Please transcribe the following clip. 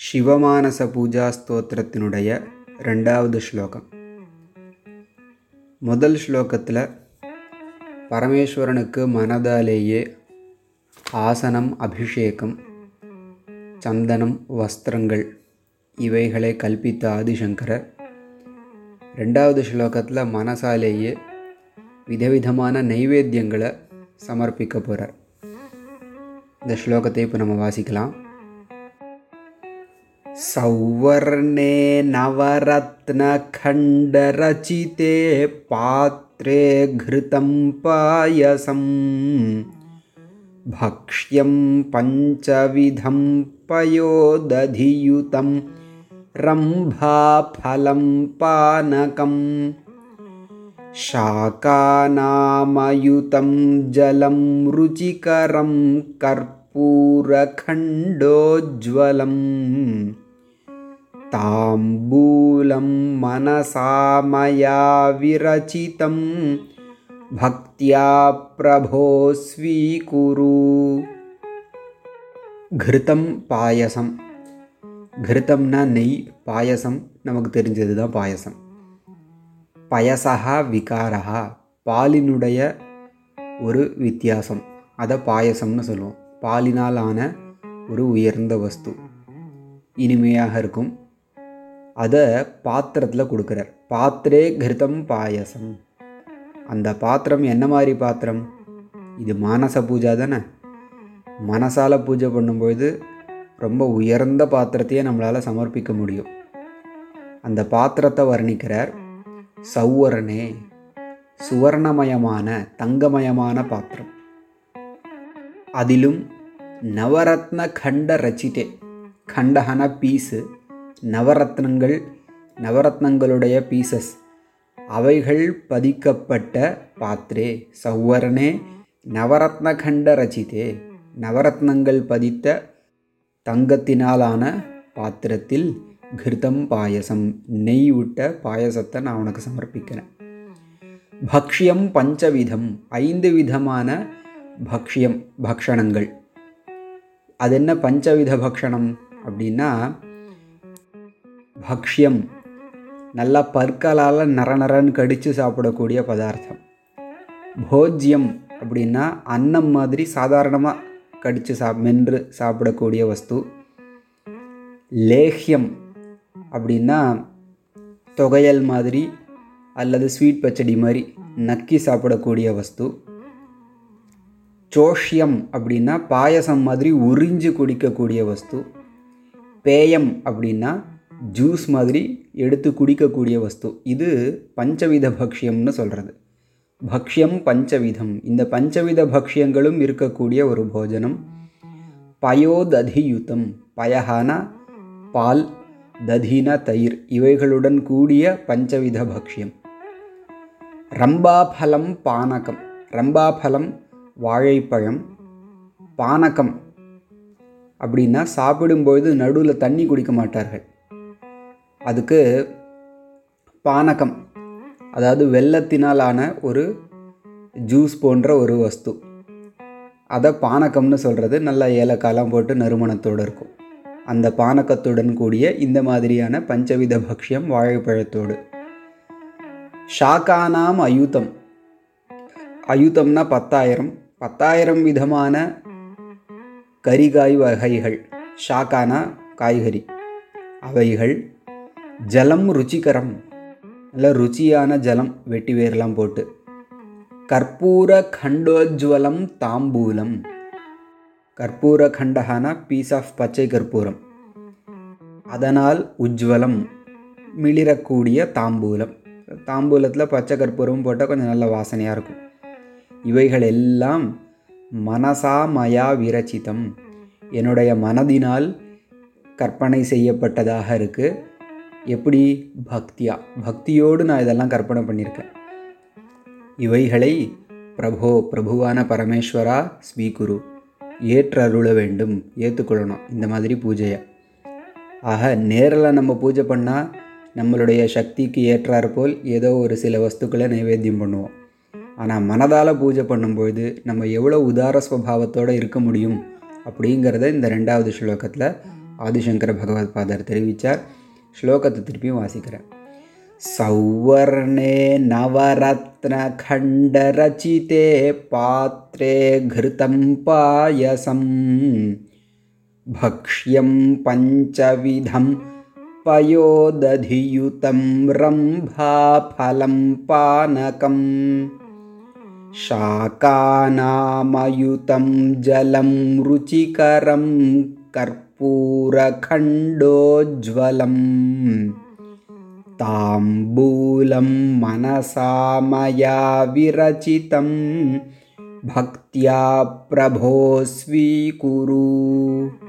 சிவமானச பூஜா ஸ்தோத்திரத்தினுடைய ரெண்டாவது ஸ்லோகம். முதல் ஸ்லோகத்தில் பரமேஸ்வரனுக்கு மனதாலேயே ஆசனம் அபிஷேகம் சந்தனம் வஸ்திரங்கள் இவைகளை கல்பித்த ஆதிசங்கரர். ரெண்டாவது ஸ்லோகத்தில் மனசாலேயே விதவிதமான நைவேத்தியங்களை சமர்ப்பிக்க போகிறார் இந்த ஸ்லோகத்தை இப்போ நம்ம வாசிக்கலாம். सौवर्णे नवरत्नखण्डरचिते पात्रे घृतं पायसं भक्ष्यं पञ्चविधं पयोदधियुतं रम्भाफलं पानकम्। शाकानामयुतं जलं रुचिकरं कर्पूरखण्डोज्ज्वलम् ताम्बूलं मनसा मया विरचितं भक्त्या प्रभो स्वीकुरु घृतं பாயசம். घृतம்னா நெய் பாயசம். நமக்கு தெரிஞ்சது தான் பாயசம். பயசகா விகாரகா பாலினுடைய ஒரு வித்தியாசம். அதை பாயசம்னு சொல்லுவோம். பாலினால் ஆன ஒரு உயர்ந்த வஸ்து. இனிமையாக இருக்கும். அதை பாத்திரத்தில் கொடுக்குறார். பாத்திரே கிருதம் பாயசம். அந்த பாத்திரம் என்ன மாதிரி பாத்திரம்? இது மானச பூஜா தானே? மனசால் பூஜை பண்ணும்பொழுது ரொம்ப உயர்ந்த பாத்திரத்தையே நம்மளால் சமர்ப்பிக்க முடியும். அந்த பாத்திரத்தை வர்ணிக்கிறார் சௌவரனே சுவர்ணமயமான தங்கமயமான பாத்திரம். அதிலும் நவரத்ன கண்ட ரச்சிட்டே கண்டகன பீஸு நவரத்னங்கள் நவரத்னங்களுடைய பீசஸ் அவைகள் பதிக்கப்பட்ட பாத்திரே சௌவரனே நவரத்ன கண்ட ரச்சிதே நவரத்னங்கள் பதித்த தங்கத்தினாலான பாத்திரத்தில் கிருதம் பாயசம் நெய் விட்ட பாயசத்தை நான் உனக்கு சமர்ப்பிக்கிறேன். பக்ஷ்யம் பஞ்சவிதம் ஐந்து விதமான பக்ஷ்யம் பக்ஷணங்கள். அது என்ன பஞ்சவித பக்ஷணம் அப்படின்னா பக்ஷ்யம். நல்லா பற்களால் நர நரன்னு கடித்து சாப்பிடக்கூடிய பதார்த்தம். போஜ்யம் அப்படின்னா அன்னம் மாதிரி சாதாரணமாக கடித்து சா மென்று சாப்பிடக்கூடிய வஸ்து. லேஹ்யம் அப்படின்னா தொகையல் மாதிரி அல்லது ஸ்வீட் பச்சடி மாதிரி நக்கி சாப்பிடக்கூடிய வஸ்து. சோஷ்யம் அப்படின்னா பாயசம் மாதிரி உறிஞ்சு குடிக்கக்கூடிய வஸ்து. பேயம் அப்படின்னா ஜூஸ் மாதிரி எடுத்து குடிக்கக்கூடிய வஸ்து. இது பஞ்சவித பக்ஷியம்னு சொல்கிறது பக்ஷ்யம் பஞ்சவிதம். இந்த பஞ்சவித பக்ஷியங்களும் இருக்கக்கூடிய ஒரு போஜனம். பயோததியுத்தம். பயஹானா பால் ததினா தயிர். இவைகளுடன் கூடிய பஞ்சவித பக்ஷ்யம். ரம்பாஃபலம் பானகம். ரம்பாஃபலம் வாழைப்பழம். பானகம் அப்படின்னா சாப்பிடும்பொழுது நடுவில் தண்ணி குடிக்க மாட்டார்கள். அதுக்கு பானகம் அதாவது வெள்ளத்தினாலான ஒரு ஜூஸ் போன்ற ஒரு வஸ்து. அதை பானகம்னு சொல்கிறது நல்லா ஏலக்காலாம் போட்டு நறுமணத்தோடு இருக்கும். அந்த பானகத்துடன் கூடிய இந்த மாதிரியான பஞ்சவித பக்ஷ்யம் வாழைப்பழத்தோடு. ஷாக்கானாம் அயுத்தம் அயுத்தம்னா பத்தாயிரம். பத்தாயிரம் விதமான கரிகாய் வகைகள். ஷாக்கானா காய்கறி. அவைகள் ஜலம் ருச்சிகரம். நல்ல ருச்சியான ஜலம் வெட்டி வேர்லாம் போட்டு. கற்பூர கண்டோஜ்வலம் தாம்பூலம். கற்பூர கண்டகானா பீஸ் ஆஃப் பச்சை கற்பூரம். அதனால் உஜ்வலம் மிளிரக்கூடிய தாம்பூலம். தாம்பூலத்தில் பச்சை கற்பூரம் போட்டால் கொஞ்சம் நல்ல வாசனையாக இருக்கும். இவைகள் எல்லாம் மனசா மயா விரச்சிதம். என்னுடைய மனதினால் கற்பனை செய்யப்பட்டதாக இருக்குது எப்படி? பக்தியா? பக்தியோடு நான் இதெல்லாம் கற்பனை பண்ணியிருக்கேன். இவைகளை பிரபோ பிரபுவான பரமேஸ்வரா ஸ்வீகுரு ஏற்றருள வேண்டும் ஏற்றுக்கொள்ளணும் இந்த மாதிரி பூஜையை. ஆக நேரில் நம்ம பூஜை பண்ணால் நம்மளுடைய சக்திக்கு ஏற்றாற்போல் ஏதோ ஒரு சில வஸ்துக்களை நைவேத்தியம் பண்ணுவோம். ஆனால் மனதால் பூஜை பண்ணும்பொழுது நம்ம எவ்வளோ உதார ஸ்வபாவத்தோடு இருக்க முடியும் அப்படிங்கிறத இந்த ரெண்டாவது ஸ்லோகத்தில் ஆதிசங்கர பகவத் பாதர் தெரிவித்தார் ஸ்லோகத்தை திருப்பியும் வாசிக்கிறேன் सौवर्णे नवरत्नखण्डरचिते पात्रे घृतं पायसं भक्ष्यं पञ्चविधं पयोदधियुतं रम्भाफलं पानकम् शाकानामयुतं जलं रुचिकरं कर्पूरखण्डोज्ज्वलम् ताम्बूलं मनसा मया विरचितं। भक्त्या प्रभो स्वीकुरु